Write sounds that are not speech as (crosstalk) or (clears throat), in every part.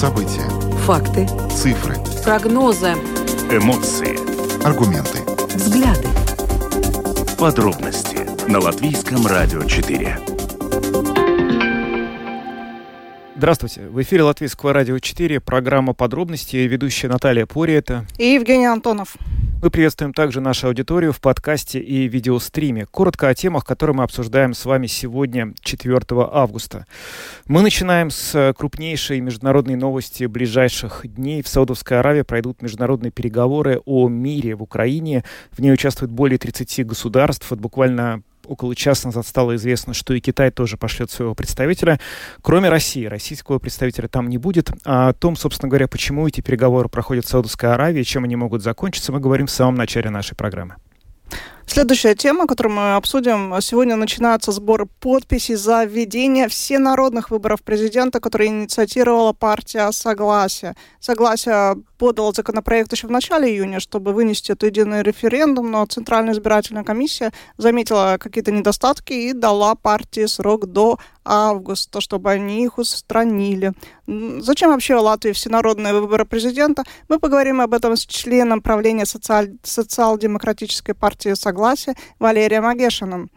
События. Факты. Цифры. Прогнозы. Эмоции. Аргументы. Взгляды. Подробности на Латвийском радио 4. Здравствуйте. В эфире Латвийского радио 4, программа «Подробности», ведущая Наталья Пориэта. И Евгений Антонов. Мы приветствуем также нашу аудиторию в подкасте и видеостриме. Коротко о темах, которые мы обсуждаем с вами сегодня, 4 августа. Мы начинаем с крупнейшей международной новости ближайших дней. В Саудовской Аравии пройдут международные переговоры о мире в Украине. В ней участвует более 30 государств. Вот буквально около часа назад стало известно, что и Китай тоже пошлет своего представителя, кроме России. Российского представителя там не будет. А о том, собственно говоря, почему эти переговоры проходят в Саудовской Аравии, чем они могут закончиться, мы говорим в самом начале нашей программы. Следующая тема, которую мы обсудим. Сегодня начинается сбор подписей за введение всенародных выборов президента, которые инициировала партия «Согласие». «Согласие» подал законопроект еще в начале июня, чтобы вынести этот единый референдум, но Центральная избирательная комиссия заметила какие-то недостатки и дала партии срок до августа, чтобы они их устранили. Зачем вообще в Латвии всенародные выборы президента? Мы поговорим об этом с членом правления социаль... социал-демократической партии «Согласие» Валерием Агешиным.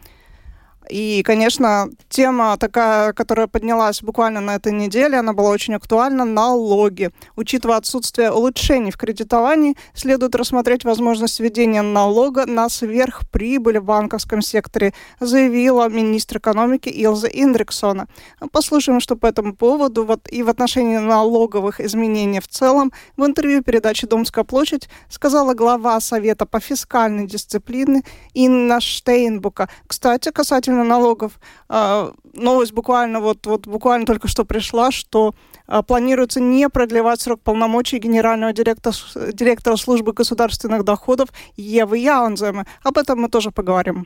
И, конечно, тема такая, которая поднялась буквально на этой неделе, она была очень актуальна, налоги. Учитывая отсутствие улучшений в кредитовании, следует рассмотреть возможность введения налога на сверхприбыль в банковском секторе, заявила министр экономики Илза Индриксона. Послушаем, что по этому поводу вот, и в отношении налоговых изменений в целом в интервью передачи «Домская площадь» сказала глава Совета по фискальной дисциплине Инна Штейнбука. Кстати, касательно касательно налогов, а, новость буквально вот, вот буквально только что пришла, что а, планируется не продлевать срок полномочий генерального директора, директора службы государственных доходов Евы Яунзема. Об этом мы тоже поговорим.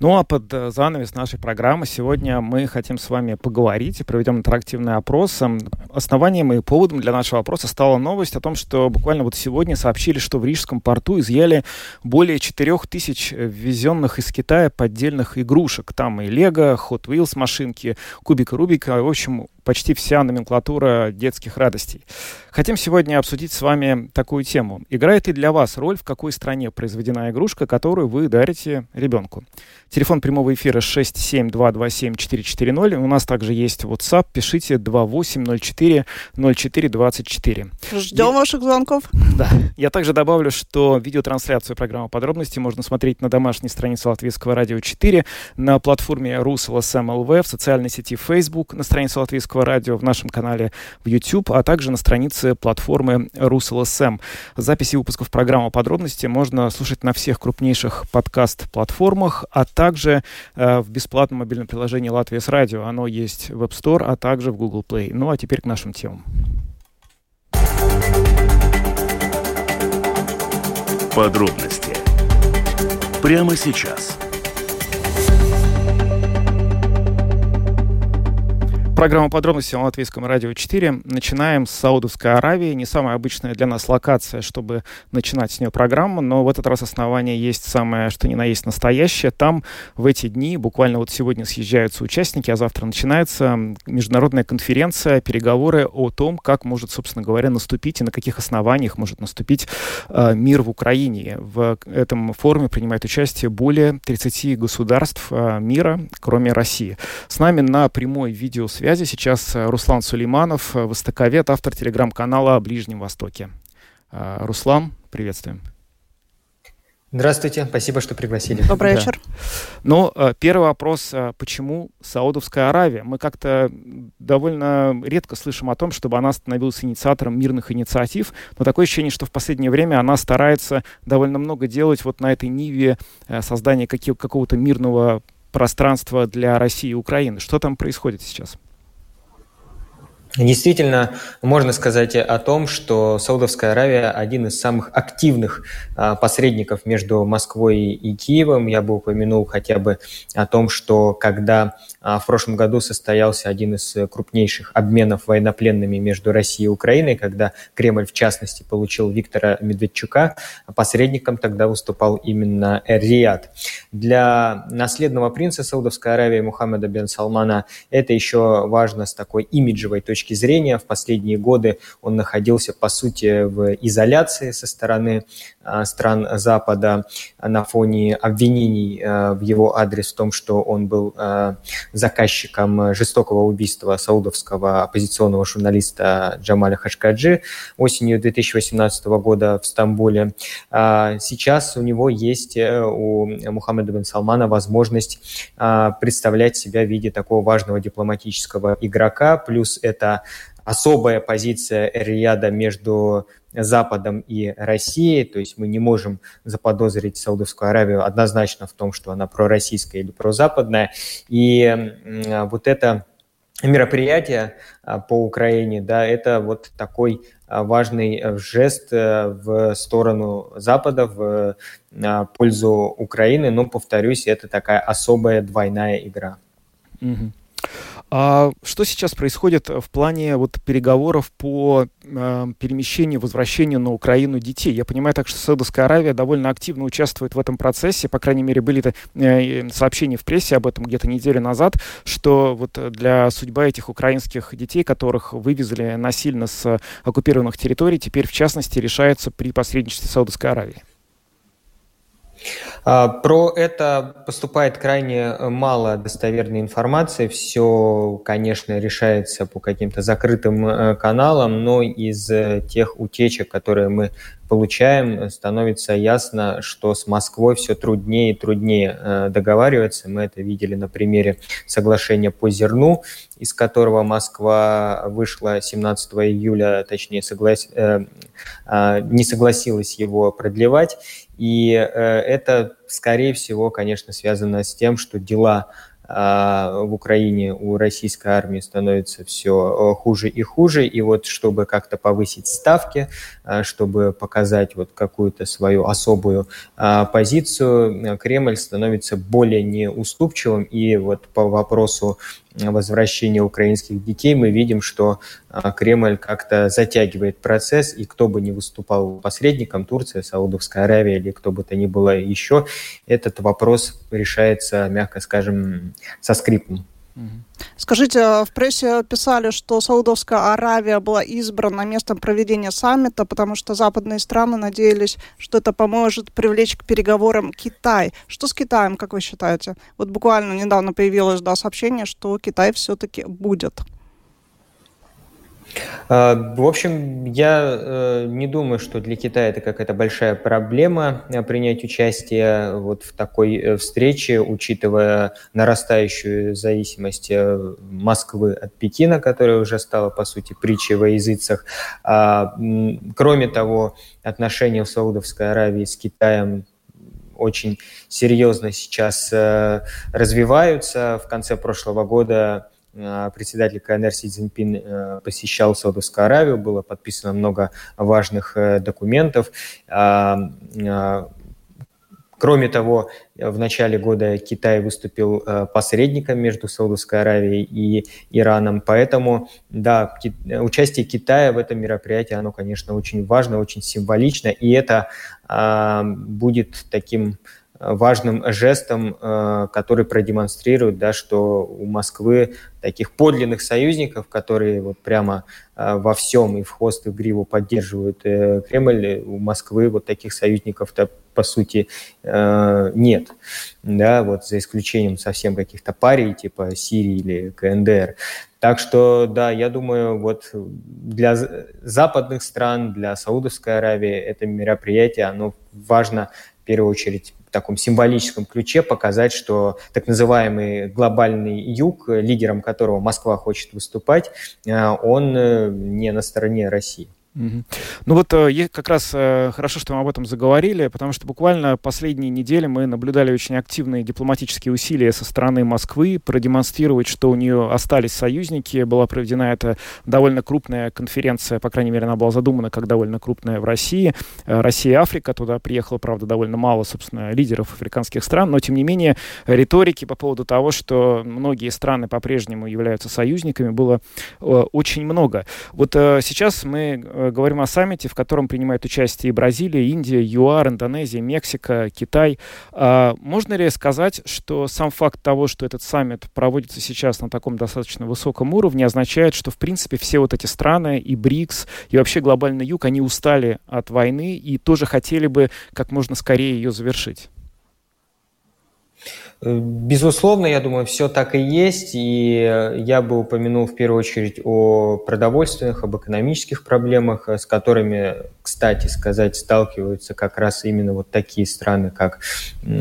Ну а под э, занавес нашей программы сегодня мы хотим с вами поговорить и проведем интерактивный опрос. Основанием и поводом для нашего опроса стала новость о том, что буквально вот сегодня сообщили, что в Рижском порту изъяли более 4000 ввезенных из Китая поддельных игрушек. Там и Лего, Hot Wheels машинки, кубика Рубика, в общем, почти вся номенклатура детских радостей. Хотим сегодня обсудить с вами такую тему. Играет ли для вас роль, в какой стране произведена игрушка, которую вы дарите ребенку? Телефон прямого эфира 67227-440. У нас также есть WhatsApp. Пишите 2804-0424. Ждем И... ваших звонков. Да. Я также добавлю, что видеотрансляцию программы «Подробности» можно смотреть на домашней странице Латвийского радио 4, на платформе RusLSM.LV, в социальной сети Facebook, на странице Латвийского радио, в нашем канале в YouTube, а также на странице платформы RusLSM. Записи выпусков программы «Подробности» можно слушать на всех крупнейших подкаст-платформах, а также э, в бесплатном мобильном приложении «Латвия с радио». Оно есть в App Store, а также в Google Play. Ну а теперь к нашим темам. Подробности прямо сейчас – Программа подробности на Латвийском радио 4. Начинаем с Саудовской Аравии. Не самая обычная для нас локация, чтобы начинать с нее программу, но в этот раз основание есть самое, что ни на есть настоящее. Там в эти дни, буквально вот сегодня съезжаются участники, а завтра начинается международная конференция, переговоры о том, как может, собственно говоря, наступить и на каких основаниях может наступить э, мир в Украине. В этом форуме принимает участие более 30 государств э, мира, кроме России. С нами на прямой видеосвязи связи сейчас э, Руслан Сулейманов, э, востоковед, автор телеграм-канала о Ближнем Востоке. Э, Руслан, приветствуем. Здравствуйте, спасибо, что пригласили. Добрый да. вечер. Ну, первый вопрос, почему Саудовская Аравия? Мы как-то довольно редко слышим о том, чтобы она становилась инициатором мирных инициатив, но такое ощущение, что в последнее время она старается довольно много делать вот на этой ниве создания какого-то мирного пространства для России и Украины. Что там происходит сейчас? Действительно, можно сказать о том, что Саудовская Аравия один из самых активных а, посредников между Москвой и Киевом. Я бы упомянул хотя бы о том, что когда а, в прошлом году состоялся один из крупнейших обменов военнопленными между Россией и Украиной, когда Кремль, в частности, получил Виктора Медведчука, посредником тогда выступал именно Эр-Рияд. Для наследного принца Саудовской Аравии Мухаммеда бен Салмана это еще важно с такой имиджевой точки точки зрения. В последние годы он находился, по сути, в изоляции со стороны стран Запада на фоне обвинений а, в его адрес в том, что он был а, заказчиком жестокого убийства саудовского оппозиционного журналиста Джамаля Хашкаджи осенью 2018 года в Стамбуле. Сейчас у него есть, э, у Мухаммеда бен Салмана, возможность представлять себя в виде такого важного дипломатического игрока, плюс это особая позиция Рияда между Западом и Россией, то есть мы не можем заподозрить Саудовскую Аравию однозначно в том, что она пророссийская или прозападная. И вот это мероприятие а, по Украине, да, это вот такой а, важный э, жест э, в сторону Запада, в а, пользу Украины, но, повторюсь, это такая особая двойная игра. Угу. А что сейчас происходит в плане вот переговоров по э, перемещению, возвращению на Украину детей? Я понимаю так, что Саудовская Аравия довольно активно участвует в этом процессе. По крайней мере, были э, сообщения в прессе об этом где-то неделю назад, что вот для судьбы этих украинских детей, которых вывезли насильно с оккупированных территорий, теперь в частности решается при посредничестве Саудовской Аравии. А, про это поступает крайне мало достоверной информации. Все, конечно, решается по каким-то закрытым э, каналам, но из э, тех утечек, которые мы получаем, становится ясно, что с Москвой все труднее и труднее э, договариваться. Мы это видели на примере соглашения по зерну, из которого Москва вышла 17 июля, точнее, соглас... не согласилась его продлевать. И э, это, скорее всего, конечно, связано с тем, что дела а, в Украине у российской армии становится все э, хуже и хуже, и вот чтобы как-то повысить ставки, а, чтобы показать вот какую-то свою особую а, позицию, Кремль становится более неуступчивым, и вот по вопросу возвращения украинских детей мы видим, что Кремль как-то затягивает процесс, и кто бы ни выступал посредником, Турция, Саудовская Аравия или кто бы то ни было еще, этот вопрос решается, мягко скажем, со скрипом. Скажите, а в прессе писали, что Саудовская Аравия была избрана местом проведения саммита, потому что западные страны надеялись, что это поможет привлечь к переговорам Китай. Что с Китаем, как вы считаете? Вот буквально недавно появилось да, сообщение, что Китай все-таки будет. А, в общем, я э, не думаю, что для Китая это какая-то большая проблема э, принять участие вот в такой э, встрече, учитывая нарастающую зависимость Москвы от Пекина, которая уже стала, по сути, притчей во языцах. А, кроме того, отношения в Саудовской Аравии с Китаем очень серьезно сейчас развиваются. В конце прошлого года Э, председатель КНР Си Цзиньпин э, посещал Саудовскую Аравию, было подписано много важных э, документов. А, кроме того, в начале года Китай выступил посредником между Саудовской Аравией и Ираном, поэтому, да, участие Китая в этом мероприятии, оно, конечно, очень важно, очень символично, и это а, будет таким важным жестом, э, который продемонстрирует, да, что у Москвы таких подлинных союзников, которые вот прямо э, во всем и в хвост и в гриву поддерживают э, Кремль, у Москвы вот таких союзников-то по сути нет, да, вот за исключением совсем каких-то парей типа Сирии или КНДР. Так что, да, я думаю, вот для западных стран, для Саудовской Аравии это мероприятие, оно важно первую очередь в таком символическом ключе показать, что так называемый глобальный юг, лидером которого Москва хочет выступать, э, он э, не на стороне России. Ну вот э, как раз э, хорошо, что мы об этом заговорили, потому что буквально последние недели мы наблюдали очень активные дипломатические усилия со стороны Москвы продемонстрировать, что у нее остались союзники. Была проведена эта довольно крупная конференция, по крайней мере, она была задумана как довольно крупная в России. Э, Россия-Африка, туда приехало, правда, довольно мало, собственно, лидеров африканских стран, но, тем не менее, риторики по поводу того, что многие страны по-прежнему являются союзниками, было очень много. Вот сейчас мы говорим о саммите, в котором принимают участие и Бразилия, Индия, ЮАР, Индонезия, Мексика, Китай. А можно ли сказать, что сам факт того, что этот саммит проводится сейчас на таком достаточно высоком уровне, означает, что, в принципе, все вот эти страны, и БРИКС, и вообще глобальный юг, они устали от войны и тоже хотели бы как можно скорее ее завершить? Безусловно, я думаю, все так и есть, и я бы упомянул в первую очередь о продовольственных, об экономических проблемах, с которыми, кстати сказать, сталкиваются как раз именно вот такие страны, как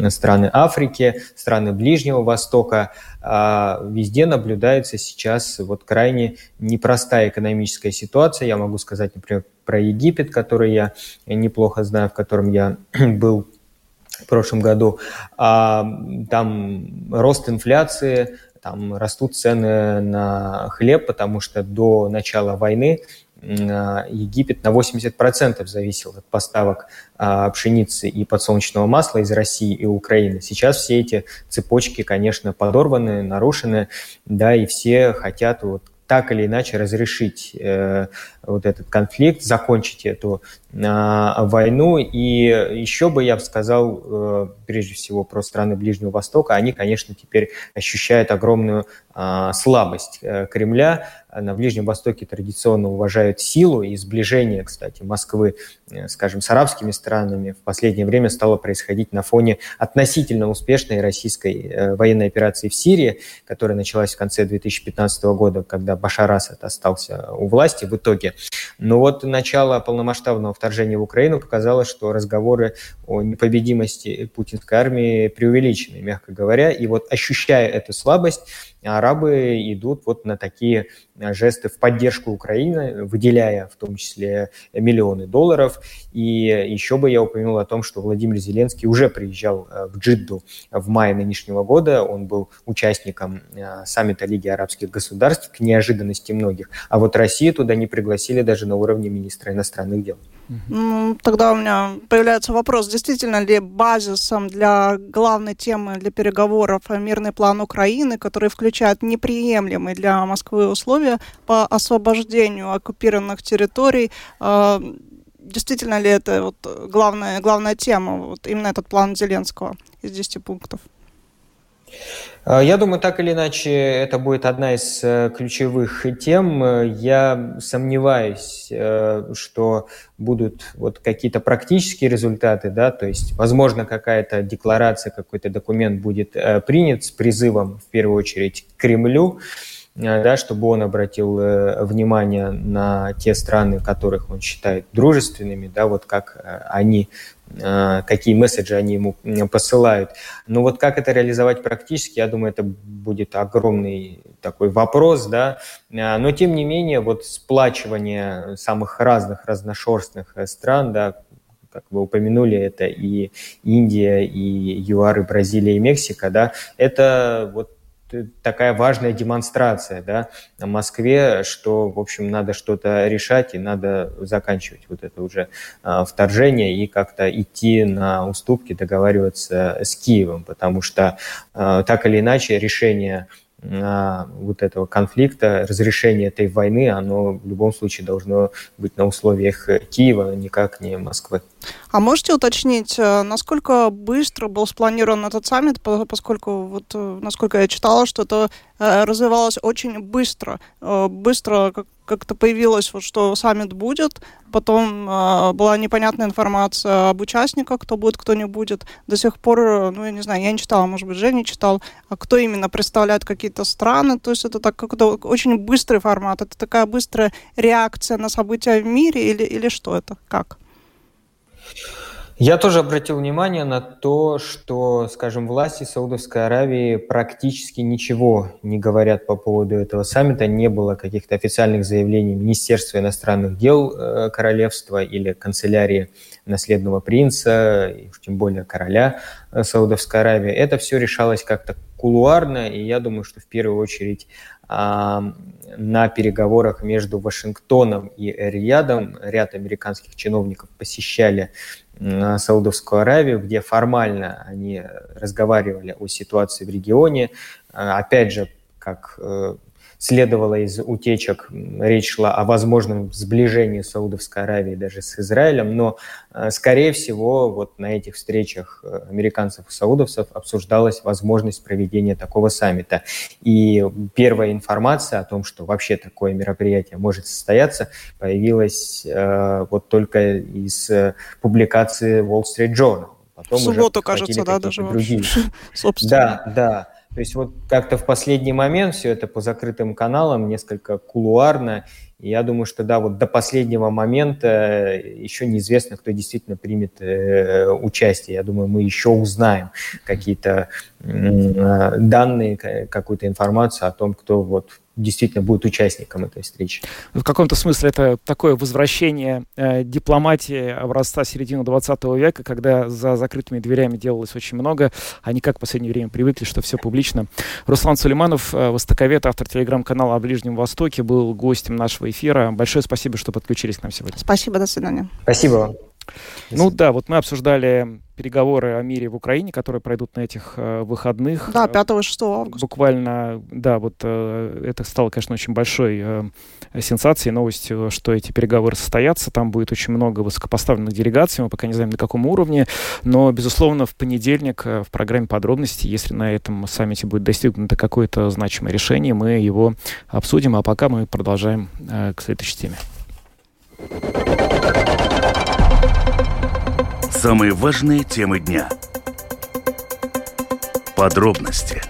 страны Африки, страны Ближнего Востока. А везде наблюдается сейчас вот крайне непростая экономическая ситуация. Я могу сказать, например, про Египет, который я неплохо знаю, в котором я (clears throat) был в прошлом году, а, там рост инфляции, там растут цены на хлеб, потому что до начала войны а, Египет на 80% зависел от поставок а, пшеницы и подсолнечного масла из России и Украины. Сейчас все эти цепочки, конечно, подорваны, нарушены, да, и все хотят вот так или иначе разрешить э, вот этот конфликт, закончить эту э, войну. И еще бы я сказал, э, прежде всего, про страны Ближнего Востока, они, конечно, теперь ощущают огромную э, слабость э, Кремля. На Ближнем Востоке традиционно уважают силу и сближение, кстати, Москвы, э, скажем, с арабскими странами в последнее время стало происходить на фоне относительно успешной российской военной операции в Сирии, которая началась в конце 2015 года, когда Башар Асад остался у власти в итоге. Но вот начало полномасштабного вторжения в Украину показало, что разговоры о непобедимости путинской армии преувеличены, мягко говоря. И вот ощущая эту слабость, арабы идут вот на такие жесты в поддержку Украины, выделяя в том числе миллионы долларов. И еще бы я упомянул о том, что Владимир Зеленский уже приезжал э, в Джидду в мае нынешнего года. Он был участником э, саммита Лиги арабских государств, к неожиданности многих. А вот Россию туда не пригласили даже на уровне министра иностранных дел. Ну, тогда у меня появляется вопрос, действительно ли базисом для главной темы для переговоров мирный план Украины, который включает неприемлемые для Москвы условия по освобождению оккупированных территорий, а, действительно ли это вот главная, главная тема, вот именно этот план Зеленского из 10 пунктов? А, я думаю, так или иначе, это будет одна из э, ключевых тем. Я сомневаюсь, э, что будут вот какие-то практические результаты, да, то есть, возможно, какая-то декларация, какой-то документ будет э, принят с призывом, в первую очередь, к Кремлю, да, чтобы он обратил внимание на те страны, которых он считает дружественными, да, вот как они Э, какие месседжи они ему посылают. Но вот как это реализовать практически, я думаю, это будет огромный такой вопрос, да. Э, но тем не менее, вот сплачивание самых разных, разношерстных э, стран, да, как вы упомянули, это и Индия, и ЮАР, и Бразилия, и Мексика, да, это вот такая важная демонстрация да, на Москве, что, в общем, надо что-то решать и надо заканчивать вот это уже а, вторжение и как-то идти на уступки, договариваться с Киевом, потому что а, так или иначе решение вот этого конфликта, разрешение этой войны, оно в любом случае должно быть на условиях Киева, никак не Москвы. А можете уточнить, э, насколько быстро был спланирован этот саммит, поскольку, вот, э, насколько я читала, что это э, развивалось очень быстро. Быстро как-то появилось, вот, что саммит будет, потом была непонятная информация об участниках, кто будет, кто не будет. До сих пор, ну, я не знаю, я не читала, может быть, Женя читал, а кто именно представляет какие-то страны, то есть это так как-то очень быстрый формат, это такая быстрая реакция на события в мире или, или что это, как? Я тоже обратил внимание на то, что, скажем, власти Саудовской Аравии практически ничего не говорят по поводу этого саммита. Не было каких-то официальных заявлений Министерства иностранных дел э, королевства или канцелярии наследного принца, и тем более короля э, Саудовской Аравии. Это все решалось как-то кулуарно, и я думаю, что в первую очередь на переговорах между Вашингтоном и Риядом ряд американских чиновников посещали Саудовскую Аравию, где формально они разговаривали о ситуации в регионе. А, опять же, как э, следовало из утечек, речь шла о возможном сближении Саудовской Аравии даже с Израилем, но, э, скорее всего, вот на этих встречах э, американцев и саудовцев обсуждалась возможность проведения такого саммита. И первая информация о том, что вообще такое мероприятие может состояться, появилась э, вот только из э, публикации Wall Street Journal. Потом в субботу, кажется, да, даже другие. (laughs) Собственно. Да, да. То есть вот как-то в последний момент все это по закрытым каналам, несколько кулуарно. И я думаю, что да, вот до последнего момента еще неизвестно, кто действительно примет э, участие. Я думаю, мы еще узнаем какие-то э, данные, какую-то информацию о том, кто вот действительно будет участником этой встречи. В каком-то смысле это такое возвращение э, дипломатии образца середины 20 века, когда за закрытыми дверями делалось очень много, а не как в последнее время привыкли, что все публично. Руслан Сулейманов, э, востоковед, автор телеграм-канала о Ближнем Востоке, был гостем нашего эфира. Большое спасибо, что подключились к нам сегодня. Спасибо, до свидания. Спасибо вам. Ну да, вот мы обсуждали переговоры о мире в Украине, которые пройдут на этих э, выходных. Да, 5-6 августа. Буквально, да, вот э, это стало, конечно, очень большой э, сенсацией, новостью, что эти переговоры состоятся. Там будет очень много высокопоставленных делегаций, мы пока не знаем, на каком уровне, но, безусловно, в понедельник э, в программе подробности, если на этом саммите будет достигнуто какое-то значимое решение, мы его обсудим, а пока мы продолжаем э, к следующей теме. Самые важные темы дня. Подробности.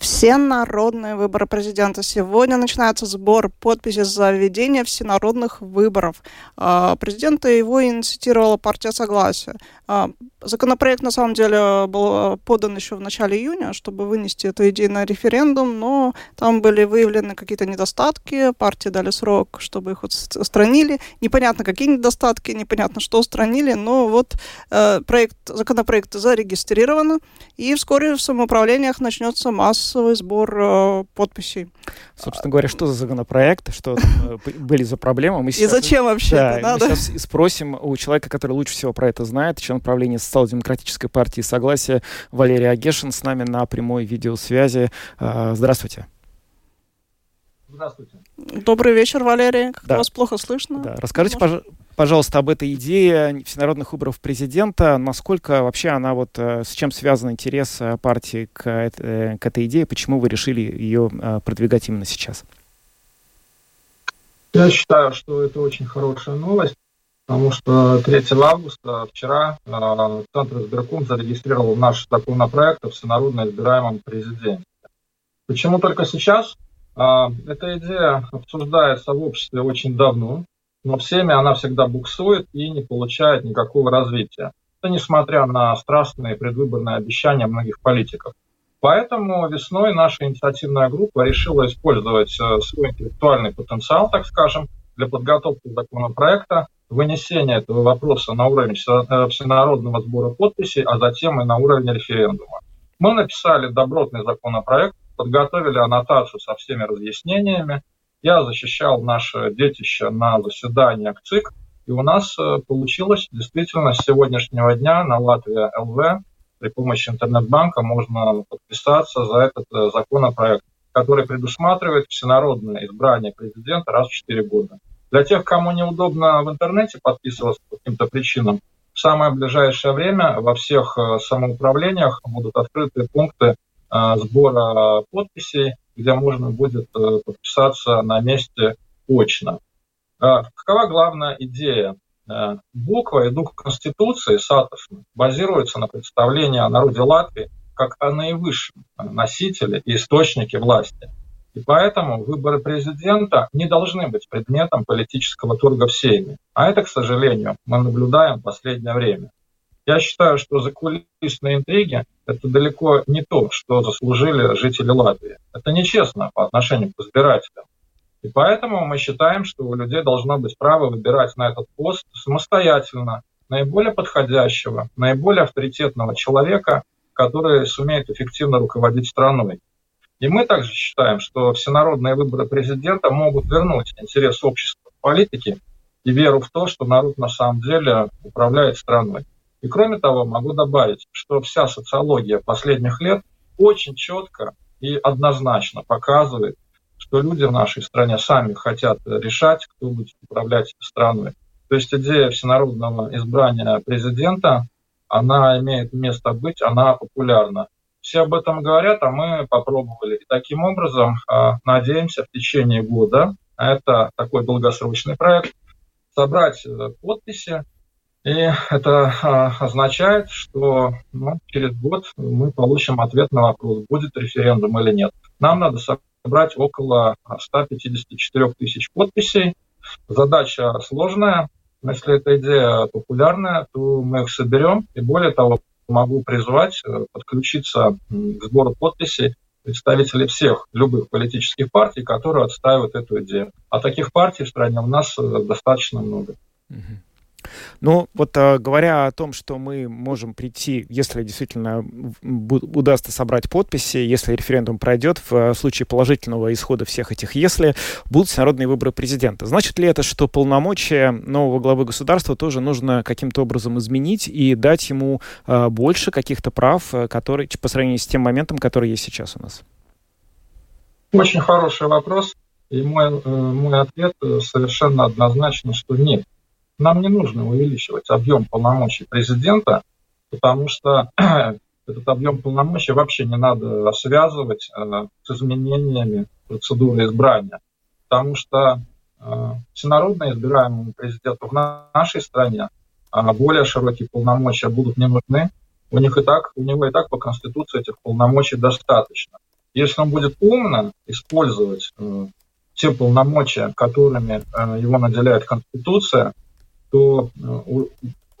Всенародные выборы президента. Сегодня начинается сбор подписей за введение всенародных выборов. А, президента его инициировала партия Согласия. А, законопроект, на самом деле, был подан еще в начале июня, чтобы вынести эту идею на референдум, но там были выявлены какие-то недостатки, партии дали срок, чтобы их устранили. Непонятно, какие недостатки, непонятно, что устранили, но вот э, проект, законопроект зарегистрирован, и вскоре в самоуправлениях начнется массовый сбор э, подписей. Собственно говоря, что за законопроект, что э, были за проблемы? Мы сейчас, и зачем вообще да? Мы сейчас спросим у человека, который лучше всего про это знает, член правления Социал-демократической партии «Согласие» Валерий Агешин с нами на прямой видеосвязи. А, здравствуйте. Здравствуйте. Добрый вечер, Валерий. Как да. вас плохо слышно? Да. Расскажите, пож пожалуйста, об этой идее всенародных выборов президента. Насколько вообще она вот э, с чем связан интерес э, партии к, э, к этой идее? Почему вы решили ее продвигать именно сейчас? Я считаю, что это очень хорошая новость, потому что 3 августа вчера Центр избирком зарегистрировал наш законопроект о всенародно избираемом президенте. Почему только сейчас? А, эта идея обсуждается в обществе очень давно, но всеми она всегда буксует и не получает никакого развития. Это несмотря на страстные предвыборные обещания многих политиков. Поэтому весной наша инициативная группа решила использовать э, свой интеллектуальный потенциал, так скажем, для подготовки законопроекта, вынесения этого вопроса на уровень э, всенародного сбора подписей, а затем и на уровень референдума. Мы написали добротный законопроект, подготовили аннотацию со всеми разъяснениями. Я защищал наше детище на заседаниях ЦИК, и у нас э, получилось действительно с сегодняшнего дня на Латвия ЛВ при помощи интернет-банка можно подписаться за этот э, законопроект, который предусматривает всенародное избрание президента раз в 4 года. Для тех, кому неудобно в интернете подписываться по каким-то причинам, в самое ближайшее время во всех э, самоуправлениях будут открыты пункты Э, сбора подписей, где можно будет э, подписаться на месте очно. Какова главная идея? Буква и дух Конституции Сатовна базируется на представлении о народе Латвии как о наивысшем носителе и источнике власти. И поэтому выборы президента не должны быть предметом политического торга в Сейме. А это, к сожалению, мы наблюдаем в последнее время. Я считаю, что закулисные интриги – это далеко не то, что заслужили жители Латвии. Это нечестно по отношению к избирателям. И поэтому мы считаем, что у людей должно быть право выбирать на этот пост самостоятельно наиболее подходящего, наиболее авторитетного человека, который сумеет эффективно руководить страной. И мы также считаем, что всенародные выборы президента могут вернуть интерес общества к политике и веру в то, что народ на самом деле управляет страной. И кроме того, могу добавить, что вся социология последних лет очень четко и однозначно показывает, что люди в нашей стране сами хотят решать, кто будет управлять страной. То есть идея всенародного избрания президента, она имеет место быть, она популярна. Все об этом говорят, а мы попробовали. И таким образом а, надеемся в течение года, а это такой долгосрочный проект, собрать э, подписи. И это а, означает, что ну, через год мы получим ответ на вопрос, будет референдум или нет. Нам надо собрать около 154 тысяч подписей. Задача сложная. Если эта идея популярная, то мы их соберем. И более того, могу призвать э, подключиться к сбору подписей представителей всех любых политических партий, которые отстаивают эту идею. А таких партий в стране у нас э, достаточно много. Ну, вот а, говоря о том, что мы можем прийти, если действительно удастся собрать подписи, если референдум пройдет, в а, случае положительного исхода всех этих «если», будут народные выборы президента. Значит ли это, что полномочия нового главы государства тоже нужно каким-то образом изменить и дать ему а, больше каких-то прав, которые, по сравнению с тем моментом, который есть сейчас у нас? Очень хороший вопрос. И мой, э, мой ответ э, совершенно однозначно, что нет. Нам не нужно увеличивать объем полномочий президента, потому что (clears throat) этот объем полномочий вообще не надо связывать э, с изменениями процедуры избрания. Потому что э, всенародно избираемому президенту в нашей стране э, более широкие полномочия будут не нужны. У них и так, у него и так по Конституции этих полномочий достаточно. Если он будет умно использовать э, те полномочия, которыми его наделяет Конституция, то э,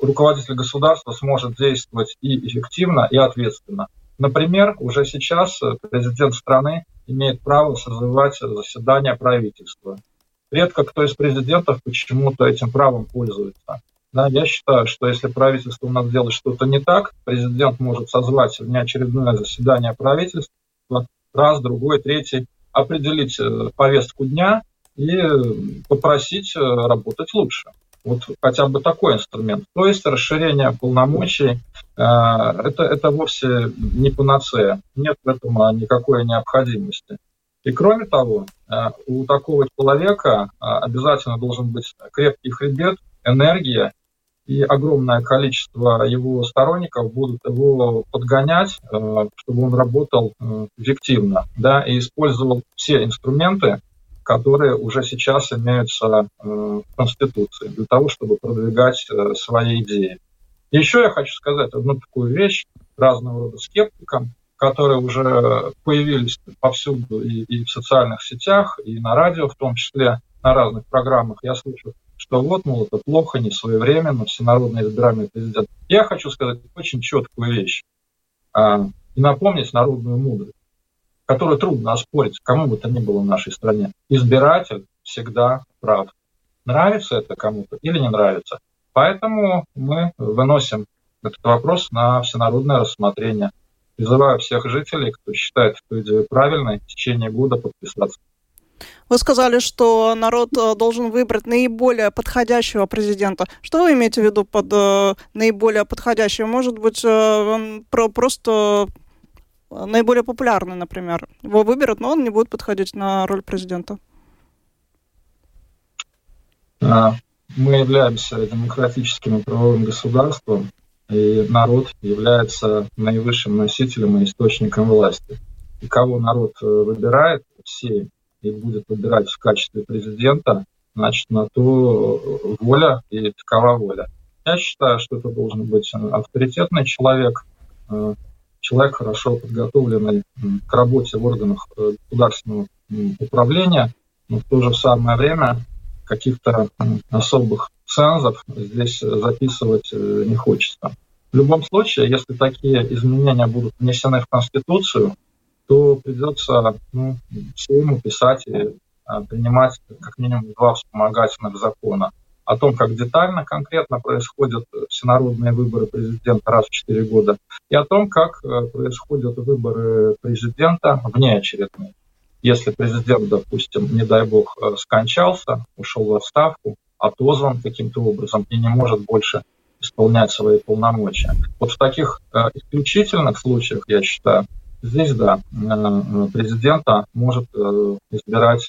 руководитель государства сможет действовать и эффективно, и ответственно. Например, уже сейчас э, президент страны имеет право созывать заседания правительства. Редко кто из президентов почему-то этим правом пользуется. Да, я считаю, что если правительство у нас делает что-то не так, президент может созвать внеочередное заседание правительства, раз, другой, третий, определить э, повестку дня и попросить работать лучше. Вот хотя бы такой инструмент. То есть расширение полномочий э, это, это вовсе не панацея. Нет в этом никакой необходимости. И кроме того, э, у такого человека э, обязательно должен быть крепкий хребет, энергия, и огромное количество его сторонников будут его подгонять, чтобы он работал эффективно да, и использовал все инструменты, которые уже сейчас имеются э, в Конституции для того, чтобы продвигать э, свои идеи. Еще я хочу сказать одну такую вещь разного рода скептикам, которые уже появились повсюду и, и в социальных сетях, и на радио, в том числе на разных программах. Я слышу, что вот, мол, это плохо, не своевременно, всенародный избирательный президент. Я хочу сказать очень четкую вещь а, и напомнить народную мудрость которую трудно оспорить кому бы то ни было в нашей стране. Избиратель всегда прав. Нравится это кому-то или не нравится. Поэтому мы выносим этот вопрос на всенародное рассмотрение. Призываю всех жителей, кто считает эту идею правильной, в течение года подписаться. Вы сказали, что народ э, должен выбрать наиболее подходящего президента. Что вы имеете в виду под э, наиболее подходящего? Может быть, э, про, просто наиболее популярный, например. Его выберут, но он не будет подходить на роль президента. А, мы являемся демократическим и правовым государством, и народ является наивысшим носителем и источником власти. И кого народ э, выбирает, все, и будет выбирать в качестве президента, значит, на то воля и такова воля. Я считаю, что это должен быть авторитетный человек, э, человек хорошо подготовленный к работе в органах э, государственного управления, но в то же самое время каких-то особых цензов здесь записывать э, не хочется. В любом случае, если такие изменения будут внесены в Конституцию, то придется ну, всему писать и а, принимать как минимум два вспомогательных закона о том, как детально, конкретно происходят всенародные выборы президента раз в четыре года, и о том, как э, происходят выборы президента внеочередные. Если президент, допустим, не дай бог, э, скончался, ушел в отставку, отозван каким-то образом и не может больше исполнять свои полномочия. Вот в таких исключительных случаях, я считаю, здесь, да, президента может избирать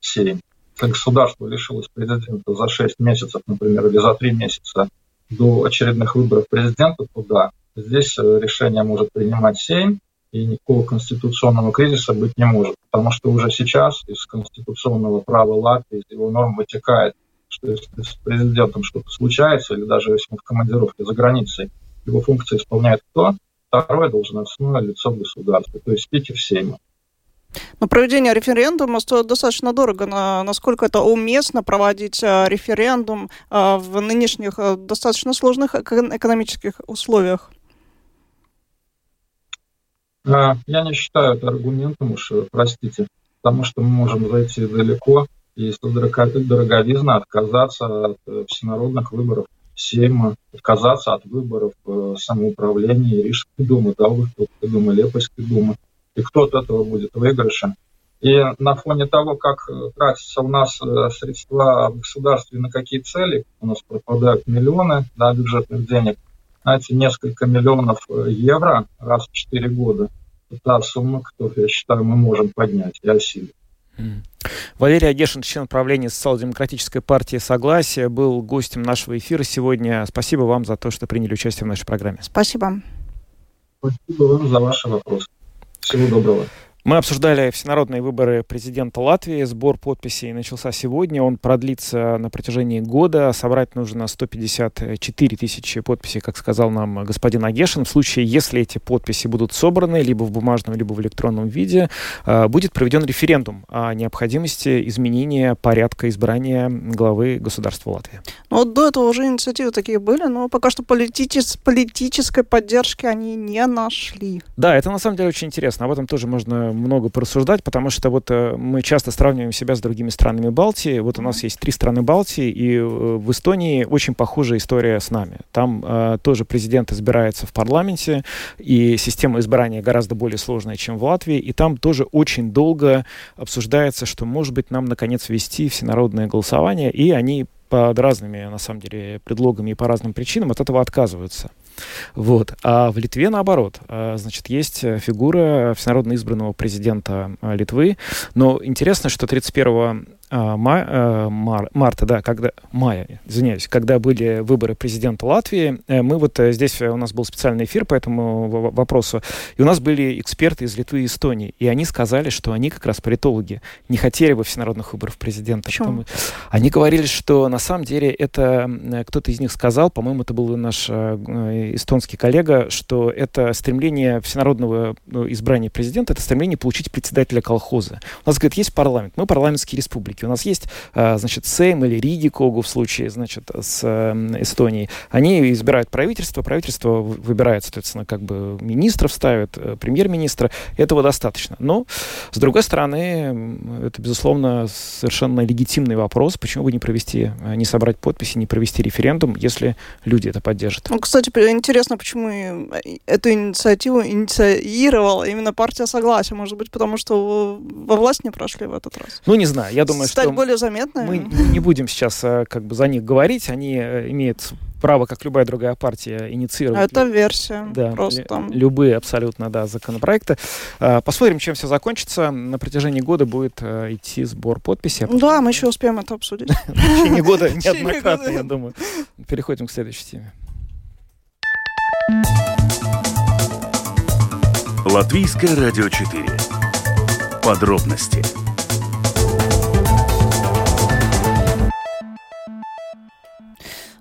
Сейм. Государство лишилось президента за 6 месяцев, например, или за 3 месяца до очередных выборов президента, то да, здесь решение может принимать Сейм, и никакого конституционного кризиса быть не может, потому что уже сейчас из конституционного права Латвии, из его норм вытекает, что если с президентом что-то случается, или даже если он в командировке за границей, его функции исполняет кто? Второе должностное лицо государства, то есть спикер Сейма. Но проведение референдума стоит достаточно дорого. Насколько это уместно проводить э, референдум э, в нынешних э, достаточно сложных экономических условиях? Я не считаю это аргументом уж, простите, потому что мы можем зайти далеко, и если дороговизна отказаться от всенародных выборов Сейма, отказаться от выборов самоуправления Рижской думы, Даугавпилской думы, Лепойской думы и кто от этого будет выигрышем. И на фоне того, как э, тратятся у нас э, средства в государстве на какие цели, у нас пропадают миллионы да, бюджетных денег, знаете, несколько миллионов э, евро раз в 4 года. Это та сумма, которую, я считаю, мы можем поднять и осилить. Валерий Агешин, член правления Социал-демократической партии «Согласие», был гостем нашего эфира сегодня. Спасибо вам за то, что приняли участие в нашей программе. Спасибо. Спасибо вам за ваши вопросы. Всего доброго. Мы обсуждали всенародные выборы президента Латвии. Сбор подписей начался сегодня. Он продлится на протяжении года. Собрать нужно 154 тысячи подписей, как сказал нам господин Агешин. В случае, если эти подписи будут собраны либо в бумажном, либо в электронном виде, э, будет проведен референдум о необходимости изменения порядка избрания главы государства Латвии. Ну, вот до этого уже инициативы такие были, но пока что политичес, политической поддержки они не нашли. Да, это на самом деле очень интересно. Об этом тоже можно много порассуждать, потому что вот э, мы часто сравниваем себя с другими странами Балтии. Вот у нас есть три страны Балтии, и э, в Эстонии очень похожая история с нами. Там э, тоже президент избирается в парламенте, и система избрания гораздо более сложная, чем в Латвии, и там тоже очень долго обсуждается, что, может быть, нам, наконец, ввести всенародное голосование, и они под разными, на самом деле, предлогами и по разным причинам от этого отказываются. Вот. А в Литве наоборот. А, значит, есть фигура всенародно избранного президента а, Литвы. Но интересно, что 31 а, э, мар, марта, да, когда, мая, извиняюсь, когда были выборы президента Латвии, э, мы вот э, здесь у нас был специальный эфир по этому вопросу, и у нас были эксперты из Литвы и Эстонии, и они сказали, что они как раз политологи не хотели бы всенародных выборов президента. Почему? Они говорили, что на самом деле это, кто-то из них сказал, по-моему, это был наш эстонский коллега, что это стремление всенародного ну, избрания президента, это стремление получить председателя колхоза. У нас, говорит, есть парламент, мы парламентские республики, республики. У нас есть, а, значит, Сейм или Риги Когу в случае, значит, с Эстонией. Они избирают правительство, правительство выбирает, соответственно, как бы министров ставит, э, премьер-министра. Этого достаточно. Но, с другой стороны, это, безусловно, совершенно легитимный вопрос, почему бы не провести, а, не собрать подписи, не провести референдум, если люди это поддержат. Ну, кстати, интересно, почему эту инициативу инициировала именно партия Согласия. Может быть, потому что во власть не прошли в этот раз? Ну, не знаю. Я думаю, думаю, стать что более заметной. Мы не будем сейчас э, как бы за них говорить. Они э, имеют право, как любая другая партия, инициировать. Это версия. Да, просто. любые абсолютно, да, законопроекты. Э, посмотрим, чем все закончится. На протяжении года будет идти сбор подписей. А да, мы еще успеем это обсудить. (laughs) В течение года неоднократно, я думаю. Переходим к следующей теме. Латвийское радио 4. Подробности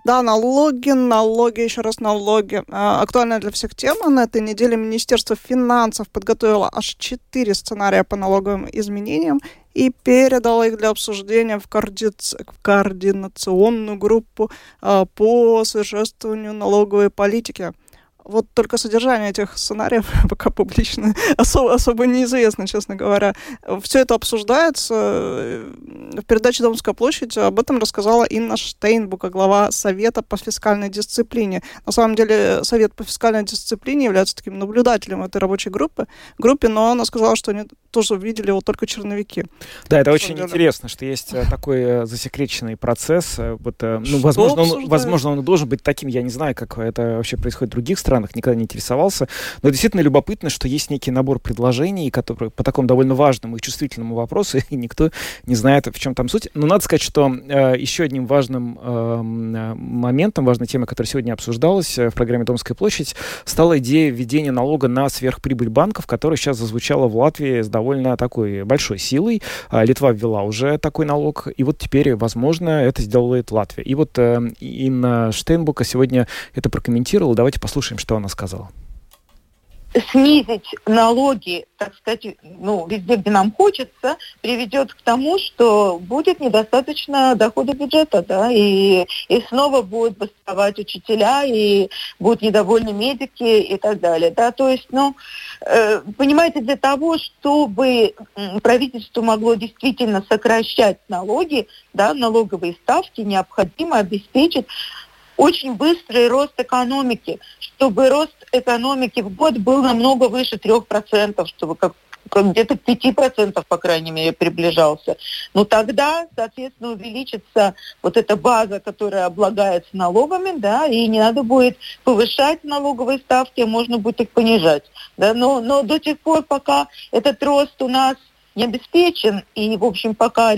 Да, налоги, налоги, еще раз налоги. А, актуальная для всех тема. На этой неделе Министерство финансов подготовило аж четыре сценария по налоговым изменениям и передало их для обсуждения в, коорди... в координационную группу а, по совершенствованию налоговой политики. Вот только содержание этих сценариев (laughs) пока публично особо, особо неизвестно, честно говоря. Все это обсуждается. В передаче «Домская площадь» об этом рассказала Инна Штейнбука, глава Совета по фискальной дисциплине. На самом деле Совет по фискальной дисциплине является таким наблюдателем этой рабочей группы, группе, но она сказала, что они тоже видели вот только черновики. Да, это очень деле. интересно, что есть э, такой э, засекреченный процесс. Э, вот, ну, возможно, он, возможно, он должен быть таким, я не знаю, как это вообще происходит в других странах, никогда не интересовался. Но действительно любопытно, что есть некий набор предложений, которые по такому довольно важному и чувствительному вопросу, (laughs) и никто не знает, в чем там суть. Но надо сказать, что э, еще одним важным э, моментом, важной темой, которая сегодня обсуждалась в программе «Домская площадь», стала идея введения налога на сверхприбыль банков, которая сейчас зазвучала в Латвии с довольно такой большой силой. А, Литва ввела уже такой налог, и вот теперь, возможно, это сделает Латвия. И вот э, Инна Штейнбука сегодня это прокомментировала. Давайте послушаем, что она сказала? Снизить налоги, так сказать, ну, везде, где нам хочется, приведет к тому, что будет недостаточно дохода бюджета, да, и, и снова будут бастовать учителя, и будут недовольны медики и так далее, да, то есть, ну, э, понимаете, для того, чтобы правительство могло действительно сокращать налоги, да, налоговые ставки, необходимо обеспечить очень быстрый рост экономики, чтобы рост экономики в год был намного выше 3%, чтобы как где-то к 5%, по крайней мере, приближался. Но тогда, соответственно, увеличится вот эта база, которая облагается налогами, да, и не надо будет повышать налоговые ставки, а можно будет их понижать. Да, но, но до тех пор, пока этот рост у нас не обеспечен, и, в общем, пока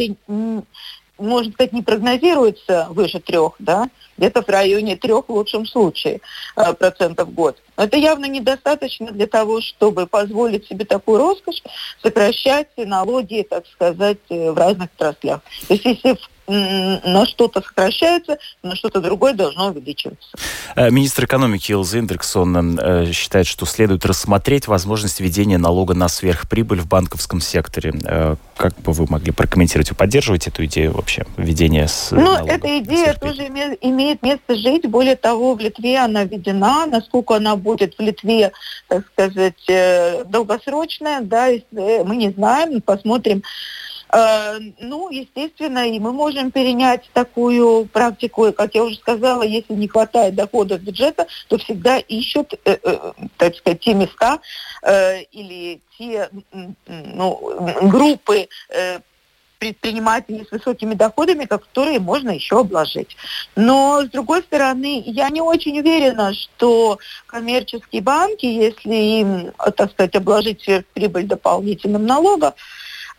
можно сказать, не прогнозируется выше трех, да, где-то в районе трех в лучшем случае э, процентов в год. Но это явно недостаточно для того, чтобы позволить себе такую роскошь сокращать налоги, так сказать, э, в разных отраслях. То есть если в на что-то сокращается, на что-то другое должно увеличиваться. Э, министр экономики Илза Индрексон э, считает, что следует рассмотреть возможность введения налога на сверхприбыль в банковском секторе. Э, как бы вы могли прокомментировать? Вы поддерживаете эту идею вообще, введения с Ну, эта идея тоже имеет место жить. Более того, в Литве она введена. Насколько она будет в Литве, так сказать, долгосрочная, да, мы не знаем. Посмотрим, ну, естественно, и мы можем перенять такую практику. Как я уже сказала, если не хватает доходов бюджета, то всегда ищут, э, э, так сказать, те места или те ну, группы предпринимателей с высокими доходами, которые можно еще обложить. Но, с другой стороны, я не очень уверена, что коммерческие банки, если им, так сказать, обложить сверхприбыль дополнительным налогом,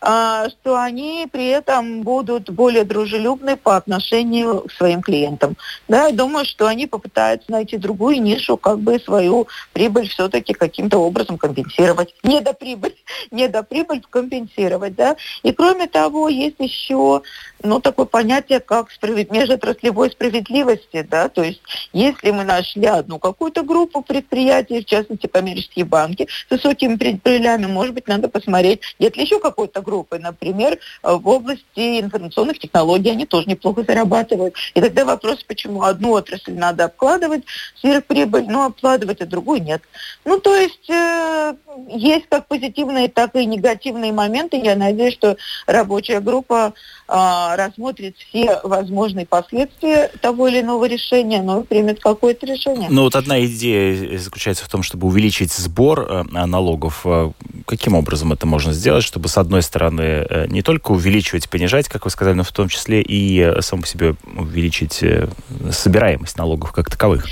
что они при этом будут более дружелюбны по отношению к своим клиентам. Да, я думаю, что они попытаются найти другую нишу, как бы свою прибыль все-таки каким-то образом компенсировать. Недоприбыль, (laughs) недоприбыль компенсировать. Да? И кроме того, есть еще ну, такое понятие, как справед... межотраслевой справедливости. Да? То есть если мы нашли одну какую-то группу предприятий, в частности коммерческие банки, с высокими прибылями, может быть, надо посмотреть, нет ли еще какой-то группы. Например, э, в области информационных технологий они тоже неплохо зарабатывают. И тогда вопрос, почему одну отрасль надо обкладывать сверхприбыль, но обкладывать, а другую нет. Ну, то есть э, есть как позитивные, так и негативные моменты. Я надеюсь, что рабочая группа э, рассмотрит все возможные последствия того или иного решения, но примет какое-то решение. Ну, вот одна идея заключается в том, чтобы увеличить сбор э, налогов. Э, каким образом это можно сделать, чтобы, с одной стороны, стороны, э, не только увеличивать, понижать, как вы сказали, но в том числе и э, само по себе увеличить э, собираемость налогов как таковых?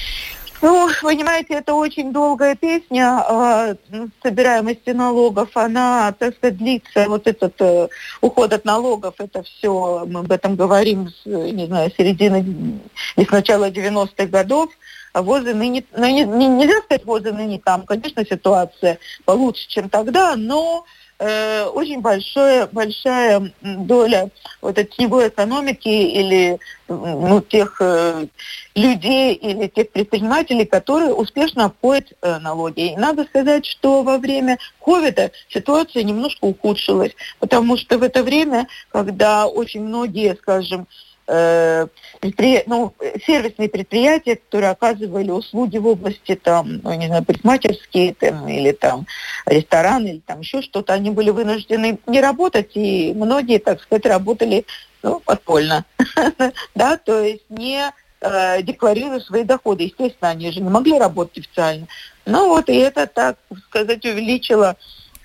Ну, понимаете, это очень долгая песня о собираемости налогов. Она, так сказать, длится, вот этот э, уход от налогов, это все, мы об этом говорим, с, не знаю, середины и с начала 90-х годов. А возле ныне, ну, не, нельзя сказать возле ныне там, конечно, ситуация получше, чем тогда, но э, очень большое, большая доля вот этой теневой экономики или ну, тех э, людей или тех предпринимателей, которые успешно обходят э, налоги. И надо сказать, что во время ковида ситуация немножко ухудшилась, потому что в это время, когда очень многие, скажем, предпри... ну, сервисные предприятия, которые оказывали услуги в области там, ну, не знаю, парикмахерские там, или там рестораны или там еще что-то, они были вынуждены не работать, и многие, так сказать, работали ну, подпольно, (laughs) да, то есть не э, декларируя свои доходы. Естественно, они же не могли работать официально. Ну вот, и это, так сказать, увеличило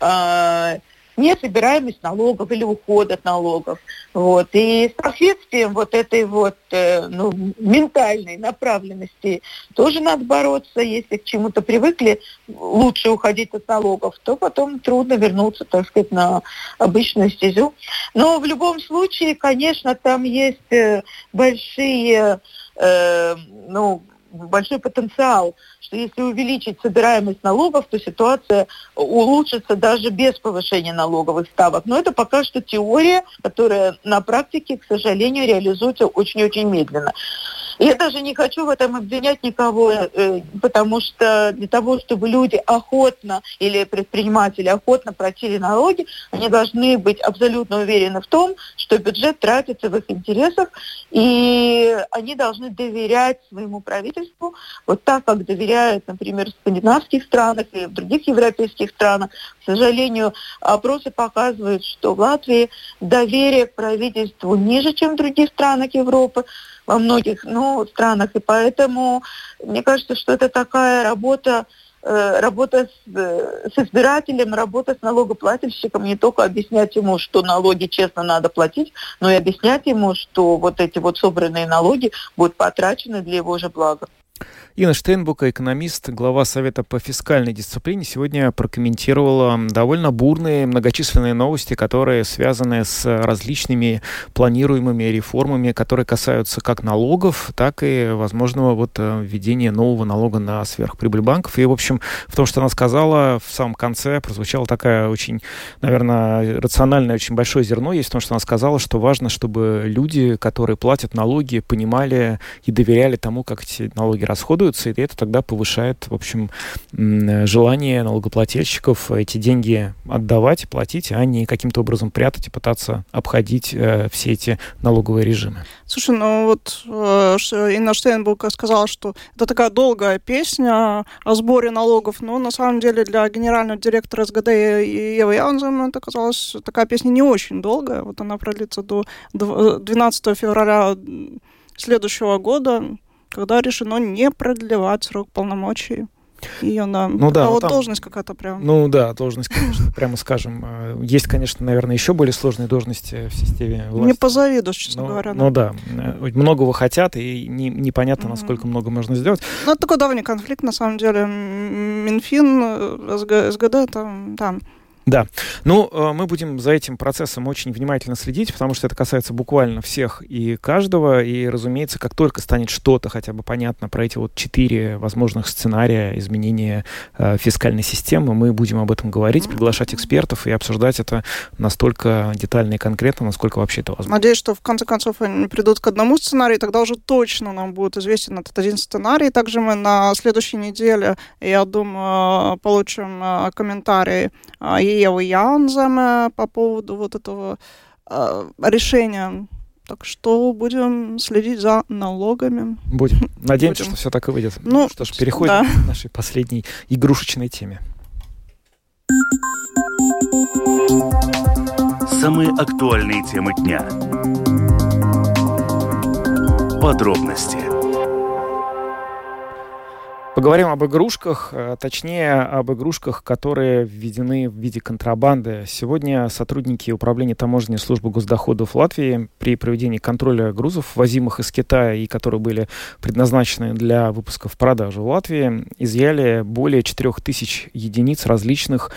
э, несобираемость налогов или уход от налогов. Вот. И с последствием вот этой вот э, ну, ментальной направленности тоже надо бороться. Если к чему-то привыкли лучше уходить от налогов, то потом трудно вернуться, так сказать, на обычную стезю. Но в любом случае, конечно, там есть э, большие э, ну, большой потенциал, что если увеличить собираемость налогов, то ситуация улучшится даже без повышения налоговых ставок. Но это пока что теория, которая на практике, к сожалению, реализуется очень-очень медленно. Я даже не хочу в этом обвинять никого, э, потому что для того, чтобы люди охотно или предприниматели охотно платили налоги, они должны быть абсолютно уверены в том, что бюджет тратится в их интересах, и они должны доверять своему правительству, вот так, как доверяют, например, в скандинавских странах и в других европейских странах. К сожалению, опросы показывают, что в Латвии доверие к правительству ниже, чем в других странах Европы во многих ну, странах. И поэтому мне кажется, что это такая работа, э, работа с, э, с избирателем, работа с налогоплательщиком, не только объяснять ему, что налоги честно надо платить, но и объяснять ему, что вот эти вот собранные налоги будут потрачены для его же блага. Инна Штейнбука, экономист, глава Совета по фискальной дисциплине, сегодня прокомментировала довольно бурные многочисленные новости, которые связаны с различными планируемыми реформами, которые касаются как налогов, так и возможного вот э, введения нового налога на сверхприбыль банков. И, в общем, в том, что она сказала в самом конце, прозвучала такая очень, наверное, рациональное, очень большое зерно есть в том, что она сказала, что важно, чтобы люди, которые платят налоги, понимали и доверяли тому, как эти налоги расходуются, и это тогда повышает, в общем, желание налогоплательщиков эти деньги отдавать, платить, а не каким-то образом прятать и пытаться обходить э, все эти налоговые режимы. Слушай, ну вот э, Инна Штейнбург сказала, что это такая долгая песня о сборе налогов, но на самом деле для генерального директора СГД Евы Янзен это казалось такая песня не очень долгая. Вот она продлится до 12 февраля следующего года когда решено не продлевать срок полномочий ее на ну, да, вот там, должность какая-то прям. Ну да, должность, конечно, (laughs) прямо скажем. Э, есть, конечно, наверное, еще более сложные должности в системе власти. Не позавидуешь, честно но, говоря. Ну да, э, многого хотят, и не, непонятно, насколько много можно сделать. Ну, это такой давний конфликт, на самом деле. Минфин, э, СГД, там, там да. Ну, э, мы будем за этим процессом очень внимательно следить, потому что это касается буквально всех и каждого. И, разумеется, как только станет что-то хотя бы понятно про эти вот четыре возможных сценария изменения э, фискальной системы, мы будем об этом говорить, приглашать экспертов и обсуждать это настолько детально и конкретно, насколько вообще это возможно. Надеюсь, что в конце концов они придут к одному сценарию, тогда уже точно нам будет известен этот один сценарий. Также мы на следующей неделе, я думаю, получим э, комментарии и Евы Яунзема по поводу вот этого э, решения. Так что будем следить за налогами. Будем. (laughs) Надеемся, будем. что все так и выйдет. Ну, что ж, переходим да. к нашей последней игрушечной теме. Самые актуальные темы дня. Подробности Поговорим об игрушках, э, точнее об игрушках, которые введены в виде контрабанды. Сегодня сотрудники Управления таможенной службы госдоходов Латвии при проведении контроля грузов, возимых из Китая и которые были предназначены для выпуска в продажу в Латвии, изъяли более 4000 единиц различных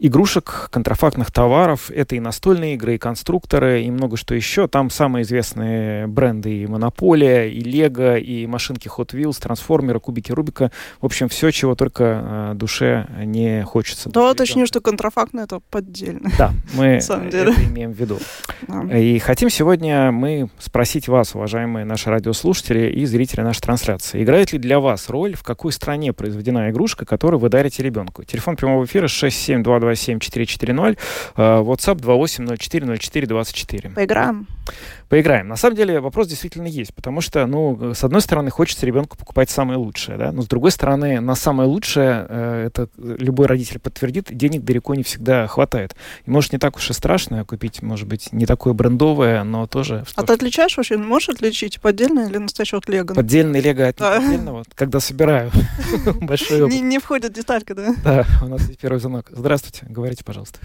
игрушек, контрафактных товаров. Это и настольные игры, и конструкторы, и много что еще. Там самые известные бренды и Монополия, и Лего, и машинки Hot Wheels, трансформеры, кубики Рубика. В общем, все, чего только э, душе не хочется. Да, точнее, что контрафактное это поддельно. Да, мы (laughs) это имеем в виду. Да. И хотим сегодня мы спросить вас, уважаемые наши радиослушатели и зрители нашей трансляции. Играет ли для вас роль, в какой стране произведена игрушка, которую вы дарите ребенку? Телефон прямого эфира 67222 227-440, WhatsApp 28040424. Поиграем. Поиграем. На самом деле вопрос действительно есть, потому что, ну, с одной стороны, хочется ребенку покупать самое лучшее, да, но с другой стороны, на самое лучшее, э, это любой родитель подтвердит, денег далеко не всегда хватает. И может не так уж и страшно купить, может быть, не такое брендовое, но тоже... А ты отличаешь вообще, можешь отличить поддельное или настоящее от Лего? Поддельный Лего от да. поддельного, когда собираю (laughs) большой не входит деталька, да? Да, у нас есть первый звонок. Здравствуйте, говорите, пожалуйста.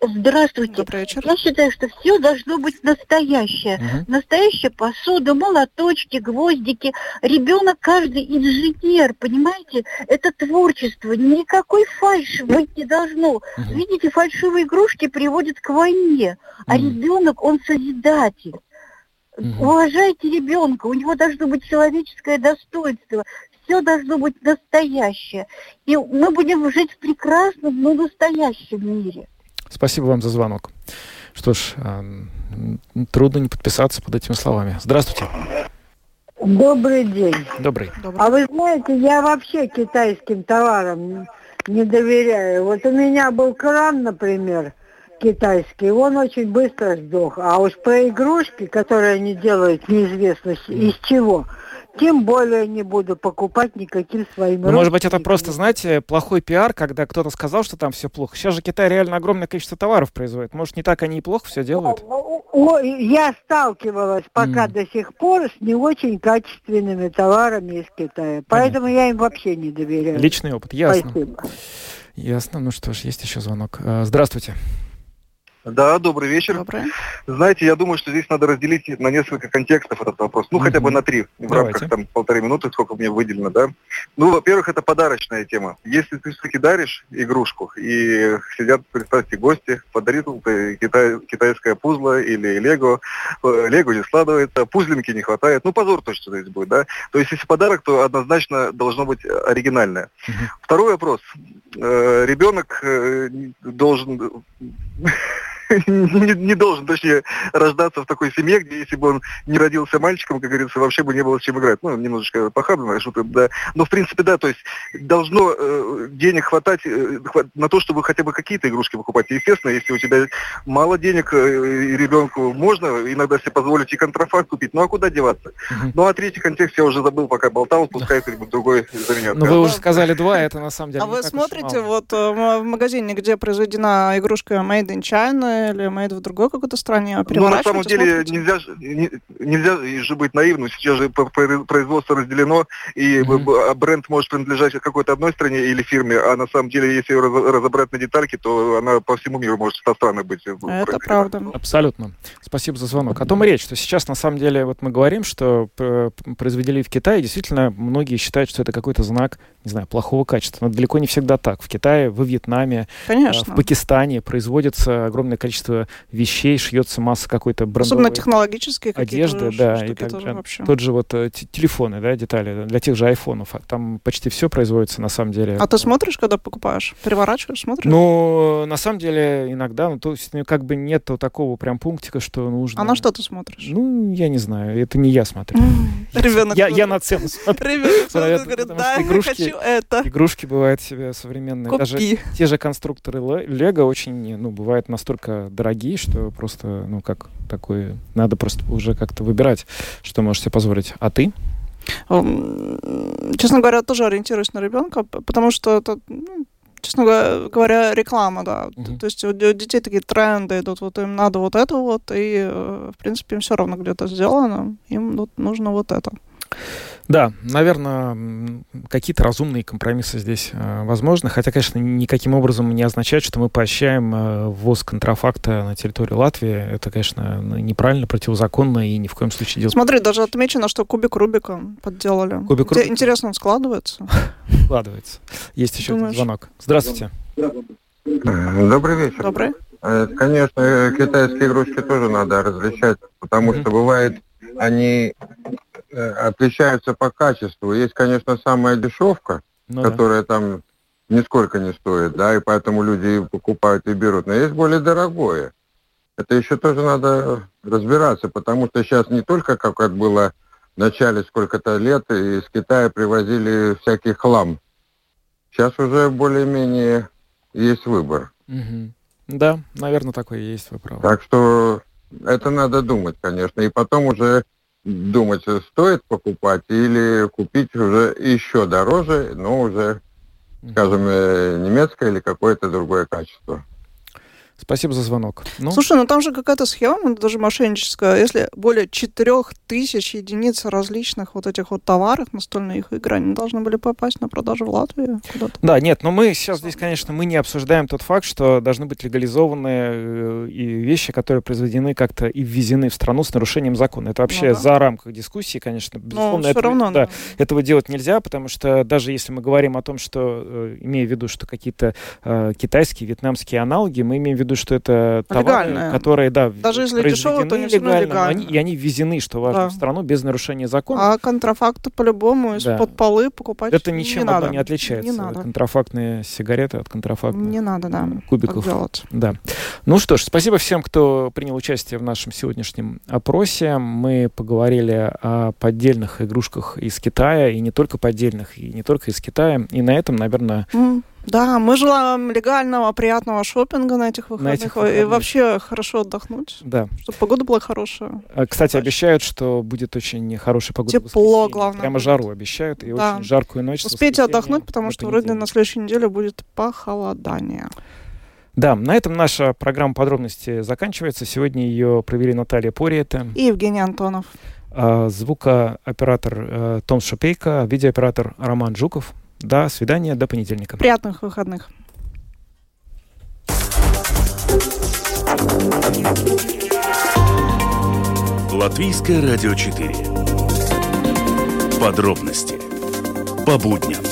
Здравствуйте. Добрый вечер. Я считаю, что все должно быть настоящее. Мгм. Настоящая посуда, молоточки, гвоздики. Ребенок каждый инженер, понимаете? Это творчество. Никакой фальши быть не должно. Мгм. Видите, фальшивые игрушки приводят к войне. А Мгм. ребенок, он созидатель. Мгм. Уважайте ребенка, у него должно быть человеческое достоинство. Все должно быть настоящее. И мы будем жить в прекрасном, но настоящем мире. Спасибо вам за звонок. Что ж, а, м, трудно не подписаться под этими словами. Здравствуйте. Добрый день. Добрый. А вы знаете, я вообще китайским товарам не доверяю. Вот у меня был кран, например, китайский, он очень быстро сдох. А уж про игрушки, которые они делают, неизвестно из чего, тем более не буду покупать никаким своим Ну, может быть, это просто, знаете, плохой пиар, когда кто-то сказал, что там все плохо. Сейчас же Китай реально огромное количество товаров производит. Может, не так они и плохо все делают? О, я сталкивалась пока М. до сих пор с не очень качественными товарами из Китая. Поэтому я им вообще не доверяю. Личный опыт, ясно. Спасибо. Ясно. Ну что ж, есть еще звонок. А, Здравствуйте. Да, добрый вечер. Доброе. Знаете, я думаю, что здесь надо разделить на несколько контекстов этот вопрос. Ну, хотя бы на три, в Давайте. рамках там полторы минуты, сколько мне выделено, да. Ну, во-первых, это подарочная тема. Если ты все-таки даришь игрушку, и сидят, представьте, гости, подарил ты китай- китайское пузло или лего, э, лего не складывается, пузлинки не хватает, ну, позор точно здесь будет, да. То есть, если подарок, то однозначно должно быть э, оригинальное. Мгм. Второй вопрос. Э, Ребенок должен не, не должен, точнее, рождаться в такой семье, где если бы он не родился мальчиком, как говорится, вообще бы не было с чем играть. Ну, немножечко похабно, шутка, да. Но, в принципе, да, то есть должно э, денег хватать э, на то, чтобы хотя бы какие-то игрушки покупать. Естественно, если у тебя мало денег, э, и ребенку можно иногда себе позволить и контрафакт купить, ну а куда деваться? Ну а третий контекст я уже забыл, пока болтал, пускай кто-нибудь другой за меня Ну, вы уже сказали два, это на самом деле А вы смотрите вот э, в магазине, где произведена игрушка Made in China или Made в другой какой-то стране, Ну, на самом деле смотрите? нельзя, нельзя же быть наивным. Сейчас же производство разделено, и а бренд может принадлежать какой-то одной стране или фирме, а на самом деле, если ее раз- разобрать на детальки, то она по всему миру может со страны быть. э, Это правда. Абсолютно. Спасибо за звонок. О том и речь, что сейчас на самом деле вот мы говорим, что э, произвели в Китае, действительно многие считают, что это какой-то знак, не знаю, плохого качества. Но далеко не всегда так. В Китае, во Вьетнаме, э, Конечно. в Пакистане производится огромное количество вещей, шьется масса какой-то Особенно брендовой технологические какие-то одежды, да, штуки и так тоже вообще. Тот же вот э, телефоны, да, детали для тех же айфонов. А Там почти все производится на самом деле. А ты смотришь, когда покупаешь? Переворачиваешь, смотришь? Ну, на самом деле, иногда, ну, то есть, ну, как бы нет такого прям пунктика, что нужно... А на что ты смотришь? Ну, я не знаю, это не я смотрю. (laughs) Ребенок Я, на цену смотрю. (laughs) Ребенок Наверное, (laughs) смотрит, говорит, потому да, что я игрушки- хочу это. Игрушки бывают себе современные. Даже те же конструкторы Ле- Лего очень, ну, бывают настолько дорогие, что просто, ну, как такое, надо просто уже как-то выбирать, что можешь себе позволить. А ты? Честно говоря, тоже ориентируюсь на ребенка, потому что это, ну, честно говоря, реклама, да. Мгм. То есть у детей такие тренды идут, вот им надо вот это вот, и, э, в принципе, им все равно где-то сделано, им вот нужно вот это. Да, наверное, какие-то разумные компромиссы здесь э, возможны, хотя, конечно, никаким образом не означает, что мы поощряем э, ввоз контрафакта на территорию Латвии. Это, конечно, неправильно, противозаконно и ни в коем случае делать Смотри, даже отмечено, что кубик Рубика подделали. Кубик Рубика? Интересно, он складывается? складывается. Есть еще Думаешь? звонок. Здравствуйте. Добрый вечер. Добрый. Э, Конечно, э, китайские игрушки тоже надо различать, потому что бывает, они э, отличаются по качеству. Есть, конечно, самая дешевка, Ну да. которая там нисколько не стоит, да, и поэтому люди и покупают и берут. Но есть более дорогое. Это еще тоже надо разбираться, потому что сейчас не только, как это было в начале сколько-то лет, из Китая привозили всякий хлам. Сейчас уже более-менее есть выбор. Мгм. Да, наверное, такое и есть, вы правы. Так что это надо думать, конечно. И потом уже думать, стоит покупать или купить уже еще дороже, но уже, скажем, э, немецкое или какое-то другое качество. Спасибо за звонок. Ну? Слушай, ну там же какая-то схема, даже мошенническая. Если более четырех тысяч единиц различных вот этих вот товаров настольных игр, они должны были попасть на продажу в Латвию куда-то. Да, нет, но мы сейчас здесь, конечно, мы не обсуждаем тот факт, что должны быть легализованы э, и вещи, которые произведены как-то и ввезены в страну с нарушением закона. Это вообще ну, да. за рамках дискуссии, конечно, безусловно. Но это, равно, да, да. этого делать нельзя, потому что даже если мы говорим о том, что, э, имея в виду, что какие-то э, китайские, вьетнамские аналоги, мы имеем в виду, что это товары, которые, да, даже если дешевые, то не легально. Они, и они ввезены, что важно, да. в страну без нарушения закона. А контрафакт по-любому из-под да. полы покупать Это ничем не надо. не отличается. Не надо. Контрафактные сигареты от контрафактных Не надо, да. Кубиков. Да. Ну что ж, спасибо всем, кто принял участие в нашем сегодняшнем опросе. Мы поговорили о поддельных игрушках из Китая, и не только поддельных, и не только из Китая. И на этом, наверное, mm. Да, мы желаем легального, приятного шопинга на этих выходных, на этих выходных. и вообще хорошо отдохнуть, да. чтобы погода была хорошая. А, кстати, Дальше. обещают, что будет очень хорошая погода. Тепло, главное. Прямо жару обещают, и да. очень жаркую ночь. Успейте отдохнуть, потому что вроде на следующей неделе будет похолодание. Да, на этом наша программа подробности заканчивается. Сегодня ее провели Наталья Пориета и Евгений Антонов. А, звукооператор э, Том Шапейко, видеооператор Роман Жуков. До свидания, до понедельника. Приятных выходных. Латвийское радио 4. Подробности по будням.